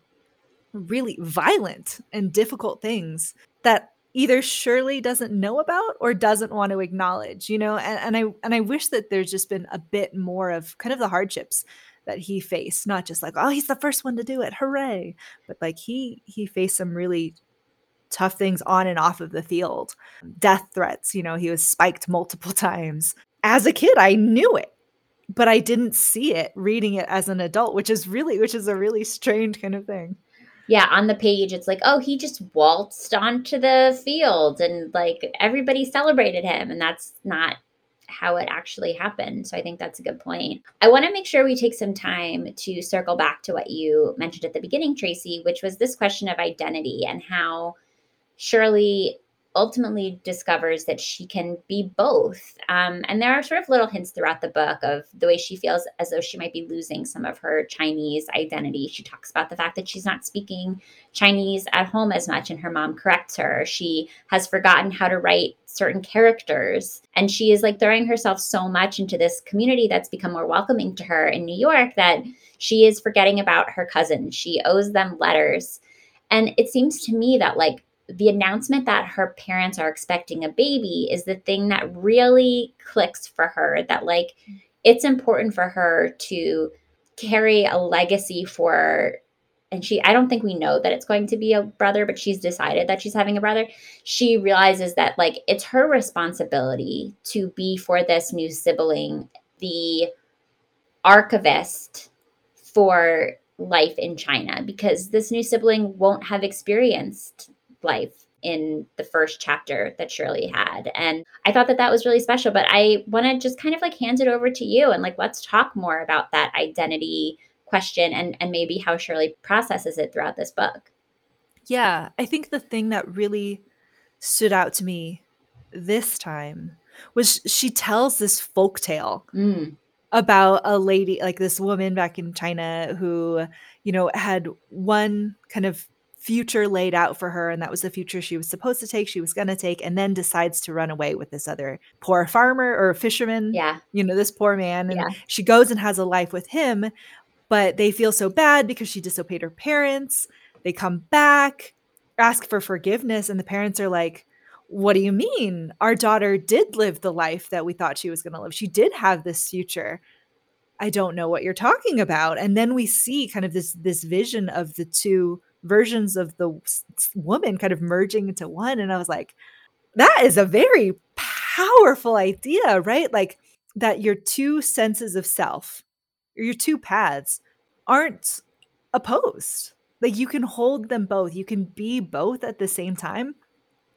really violent and difficult things that either Shirley doesn't know about or doesn't want to acknowledge, you know? And, and I and I wish that there's just been a bit more of kind of the hardships that he faced, not just like, oh, he's the first one to do it, hooray. But like he he faced some really tough things on and off of the field. Death threats, you know, he was spiked multiple <laughs> times. As a kid, I knew it, but I didn't see it reading it as an adult, which is really which is a really strange kind of thing. Yeah, on the page, it's like, oh, he just waltzed onto the field and like everybody celebrated him. And that's not how it actually happened. So I think that's a good point. I want to make sure we take some time to circle back to what you mentioned at the beginning, Traci, which was this question of identity and how Shirley ultimately discovers that she can be both. Um, and there are sort of little hints throughout the book of the way she feels as though she might be losing some of her Chinese identity. She talks about the fact that she's not speaking Chinese at home as much, and her mom corrects her. She has forgotten how to write certain characters. And she is like throwing herself so much into this community that's become more welcoming to her in New York that she is forgetting about her cousins. She owes them letters. And it seems to me that, like, the announcement that her parents are expecting a baby is the thing that really clicks for her that like it's important for her to carry a legacy for and she I don't think we know that it's going to be a brother but she's decided that she's having a brother. She realizes that like it's her responsibility to be for this new sibling the archivist for life in China because this new sibling won't have experienced life in the first chapter that Shirley had. And I thought that that was really special. But I want to just kind of like hand it over to you and like let's talk more about that identity question and and maybe how Shirley processes it throughout this book. Yeah, I think the thing that really stood out to me this time was she tells this folk tale Mm, about a lady like this woman back in China who, you know, had one kind of future laid out for her and that was the future she was supposed to take she was going to take and then decides to run away with this other poor farmer or fisherman yeah. you know this poor man and Yeah. she goes and has a life with him but they feel so bad because she disobeyed her parents they come back ask for forgiveness and the parents are like what do you mean? Our daughter did live the life that we thought she was going to live. She did have this future. I don't know what you're talking about. And then we see kind of this this vision of the two versions of the woman kind of merging into one and i was like that is a very powerful idea right? Like that your two senses of self your two paths aren't opposed. Like you can hold them both. You can be both at the same time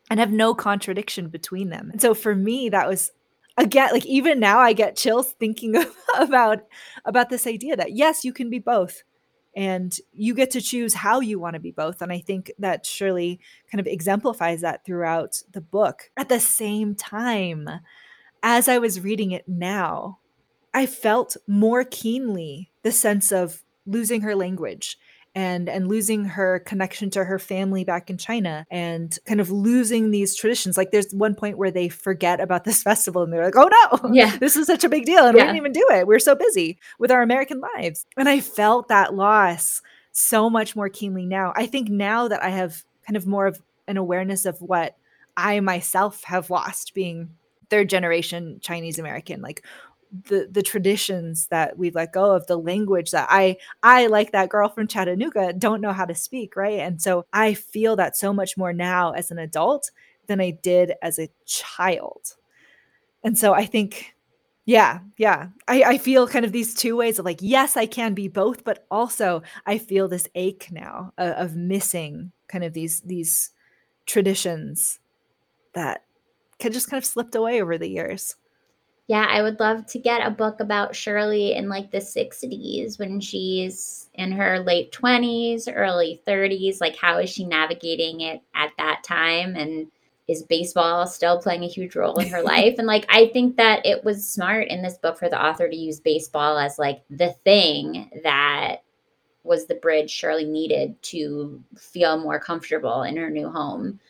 and have no contradiction between them. And so for me that was again like even now i get chills thinking <laughs> about about this idea that yes you can be both and you get to choose how you want to be both and i think that shirley kind of exemplifies that throughout the book. At the same time as i was reading it now i felt more keenly the sense of losing her language and and losing her connection to her family back in China and kind of losing these traditions. Like there's one point where they forget about this <laughs> festival and they're like, "Oh no, Yeah. <laughs> this is such a big deal, and we didn't even do it. We're so busy with our American lives." And I felt that loss so much more keenly now. I think now that I have kind of more of an awareness of what I myself have lost being third generation Chinese American, like the the traditions that we've let go of, the language that I I like that girl from Chattanooga don't know how to speak, right? And so I feel that so much more now as an adult than I did as a child. And so I think yeah, yeah. I, I feel kind of these two ways of like, yes, I can be both, but also I feel this ache now of, of missing kind of these these traditions that can just kind of slipped away over the years. Yeah, I would love to get a book about Shirley in like the 60s when she's in her late 20s, early 30s. Like, how is she navigating it at that time? And is baseball still playing a huge role in her <laughs> life? And like, I think that it was smart in this book for the author to use baseball as like the thing that was the bridge Shirley needed to feel more comfortable in her new home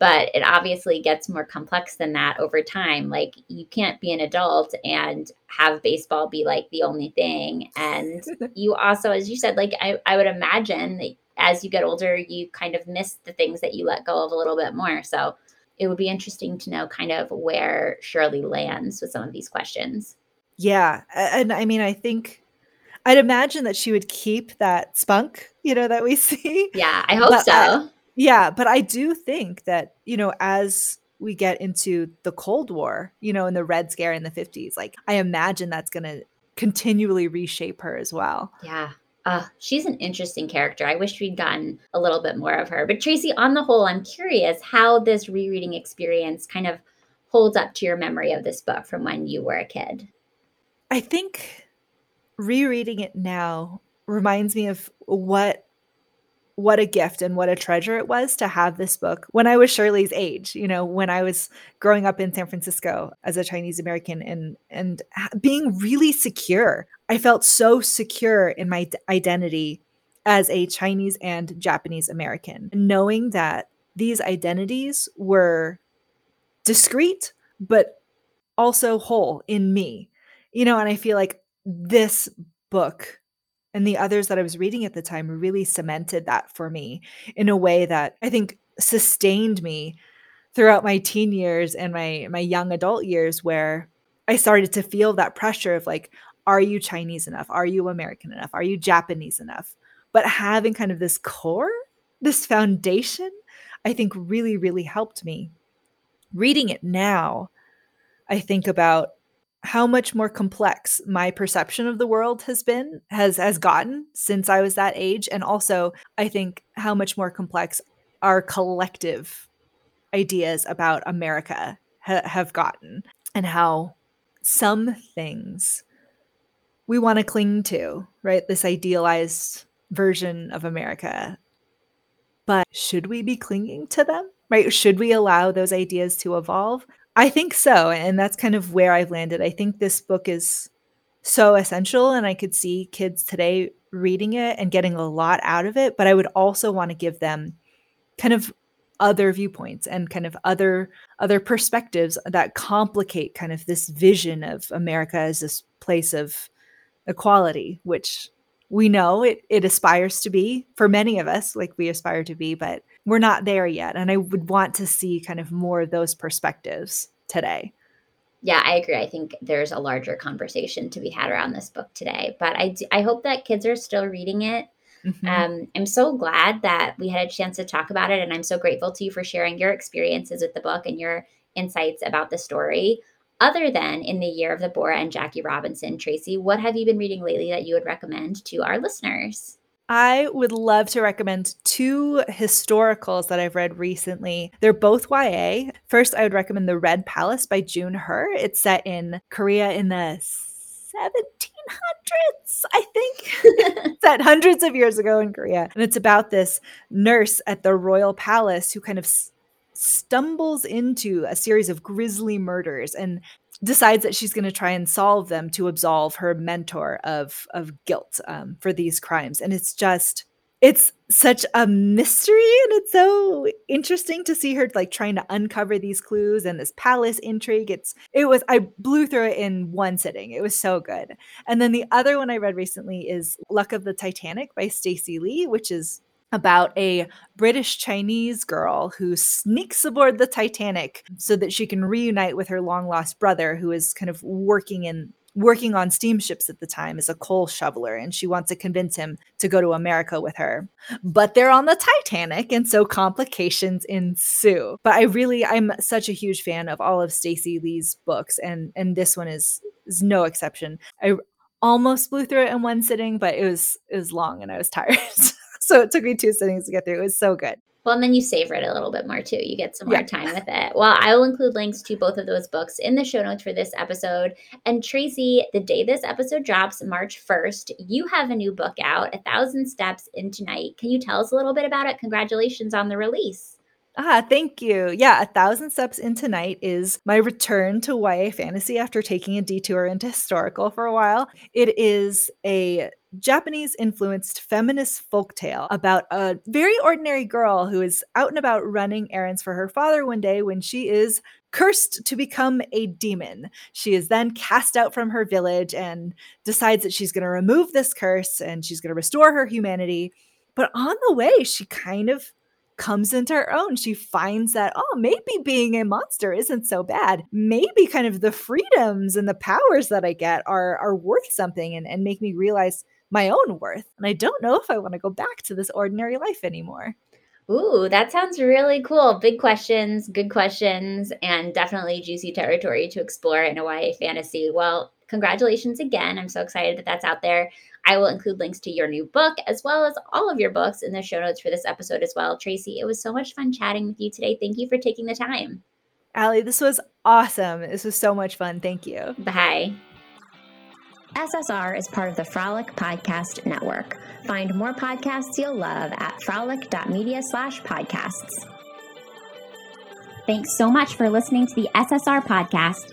but it obviously gets more complex than that over time like you can't be an adult and have baseball be like the only thing and <laughs> you also as you said like i, I would imagine that as you get older you kind of miss the things that you let go of a little bit more so it would be interesting to know kind of where shirley lands with some of these questions Yeah. And I mean, I think I'd imagine that she would keep that spunk, you know, that we <laughs> see. yeah i hope But so I- Yeah, but I do think that, you know, as we get into the Cold War, you know, in the Red Scare in the 50s, like I imagine that's going to continually reshape her as well. Yeah. Uh, she's an interesting character. I wish we'd gotten a little bit more of her. But Traci, on the whole, I'm curious how this rereading experience kind of holds up to your memory of this book from when you were a kid. I think rereading it now reminds me of what what a gift and what a treasure it was to have this book when I was Shirley's age, you know, when I was growing up in San Francisco as a Chinese American and and being really secure. I felt so secure in my identity as a Chinese and Japanese American, knowing that these identities were discrete but also whole in me. You know, and I feel like this book and the others that I was reading at the time really cemented that for me in a way that I think sustained me throughout my teen years and my my young adult years where I started to feel that pressure of like are you Chinese enough? Are you American enough? Are you Japanese enough? But having kind of this core, this foundation, I think really really helped me. Reading it now, I think about how much more complex my perception of the world has been has has gotten since I was that age and also I think how much more complex our collective ideas about America ha- have gotten and how some things we want to cling to right? This idealized version of America. But should we be clinging to them right? Should we allow those ideas to evolve I think so. And that's kind of where I've landed. I think this book is so essential and I could see kids today reading it and getting a lot out of it, but I would also want to give them kind of other viewpoints and kind of other other perspectives that complicate kind of this vision of America as this place of equality, which we know it it aspires to be for many of us, like we aspire to be, but we're not there yet. And I would want to see kind of more of those perspectives today. Yeah, I agree. I think there's a larger conversation to be had around this book today. But I, do, I hope that kids are still reading it. Mm-hmm. Um, I'm so glad that we had a chance to talk about it. And I'm so grateful to you for sharing your experiences with the book and your insights about the story. Other than in the year of the Boar and Jackie Robinson, Traci, what have you been reading lately that you would recommend to our listeners? I would love to recommend two historicals that I've read recently. They're both YA. First, I would recommend The Red Palace by June Hur. It's set in Korea in the 1700s, I think. <laughs> set hundreds of years ago in Korea. And it's about this nurse at the royal palace who kind of s- stumbles into a series of grisly murders and decides that she's going to try and solve them to absolve her mentor of of guilt um, for these crimes. And it's just it's such a mystery and it's so interesting to see her like trying to uncover these clues and this palace intrigue. It's it was i blew through it in one sitting. It was so good. And then the other one i read recently is luck of the titanic by stacey lee which is about a British Chinese girl who sneaks aboard the Titanic so that she can reunite with her long lost brother who is kind of working in working on steamships at the time as a coal shoveler and she wants to convince him to go to America with her. But they're on the Titanic and so complications ensue. But I really I'm such a huge fan of all of Stacey Lee's books and and this one is is no exception. I almost blew through it in one sitting, but it was it was long and I was <laughs> tired. So it took me two sittings to get through. It was so good. Well, and then you savor it a little bit more too. You get some more yeah. time with it. Well, I will include links to both of those books in the show notes for this episode. And Traci, the day this episode drops, March 1st, you have a new book out, A Thousand Steps into Night. Can you tell us a little bit about it? Congratulations on the release. Ah, thank you. Yeah, A Thousand Steps into Night is my return to YA fantasy after taking a detour into historical for a while. It is a Japanese influenced feminist folktale about a very ordinary girl who is out and about running errands for her father one day when she is cursed to become a demon. She is then cast out from her village and decides that she's going to remove this curse and she's going to restore her humanity. But on the way, she kind of comes into her own. She finds that, oh, maybe being a monster isn't so bad. Maybe kind of the freedoms and the powers that I get are are worth something and, and make me realize my own worth. And I don't know if I want to go back to this ordinary life anymore. Ooh, that sounds really cool. Big questions, good questions, and definitely juicy territory to explore in a YA fantasy. Well, congratulations again. I'm so excited that that's out there. I will include links to your new book as well as all of your books in the show notes for this episode as well. Traci, it was so much fun chatting with you today. Thank you for taking the time. Alli, this was awesome. This was so much fun. Thank you. Bye. SSR is part of the Frolic Podcast Network. Find more podcasts you'll love at frolic.media slash podcasts. Thanks so much for listening to the SSR Podcast.